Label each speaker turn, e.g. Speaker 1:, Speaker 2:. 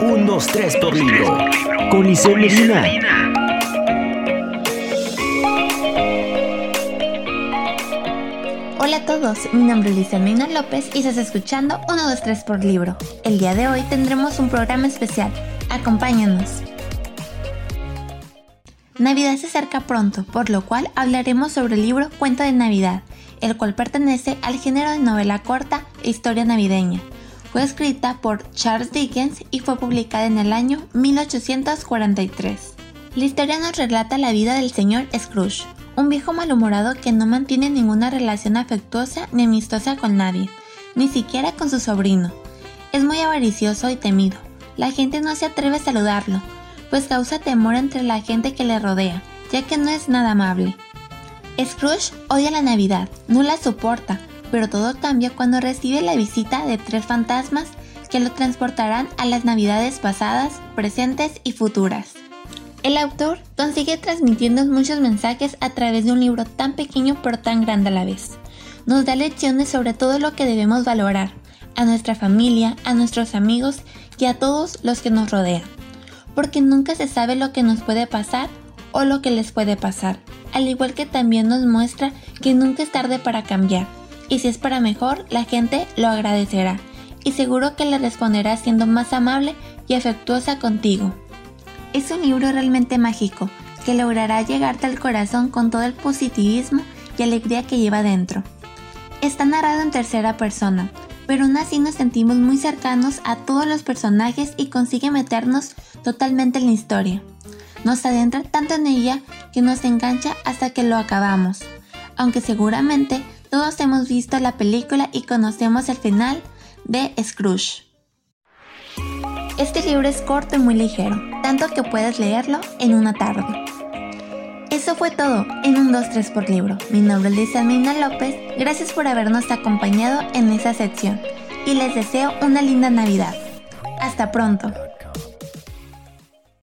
Speaker 1: Un, dos, tres por libro. Con Isabel Medina.
Speaker 2: Hola a todos, mi nombre es Lisa López y estás escuchando 1, 2, 3 por libro. El día de hoy tendremos un programa especial. Acompáñanos. Navidad se acerca pronto, por lo cual hablaremos sobre el libro Cuento de Navidad, el cual pertenece al género de novela corta e historia navideña. Fue escrita por Charles Dickens y fue publicada en el año 1843. La historia nos relata la vida del señor Scrooge, un viejo malhumorado que no mantiene ninguna relación afectuosa ni amistosa con nadie, ni siquiera con su sobrino. Es muy avaricioso y temido. La gente no se atreve a saludarlo, pues causa temor entre la gente que le rodea, ya que no es nada amable. Scrooge odia la Navidad, no la soporta, pero todo cambia cuando recibe la visita de tres fantasmas que lo transportarán a las Navidades pasadas, presentes y futuras. El autor consigue transmitirnos muchos mensajes a través de un libro tan pequeño pero tan grande a la vez. Nos da lecciones sobre todo lo que debemos valorar, a nuestra familia, a nuestros amigos y a todos los que nos rodean. Porque nunca se sabe lo que nos puede pasar o lo que les puede pasar al igual que también nos muestra que nunca es tarde para cambiar, y si es para mejor, la gente lo agradecerá, y seguro que le responderá siendo más amable y afectuosa contigo. Es un libro realmente mágico, que logrará llegarte al corazón con todo el positivismo y alegría que lleva dentro. Está narrado en tercera persona, pero aún así nos sentimos muy cercanos a todos los personajes y consigue meternos totalmente en la historia nos adentra tanto en ella que nos engancha hasta que lo acabamos, aunque seguramente todos hemos visto la película y conocemos el final de Scrooge. Este libro es corto y muy ligero, tanto que puedes leerlo en una tarde. Eso fue todo en un 2-3 por libro. Mi nombre es Lisa Mina López, gracias por habernos acompañado en esa sección y les deseo una linda Navidad. Hasta pronto.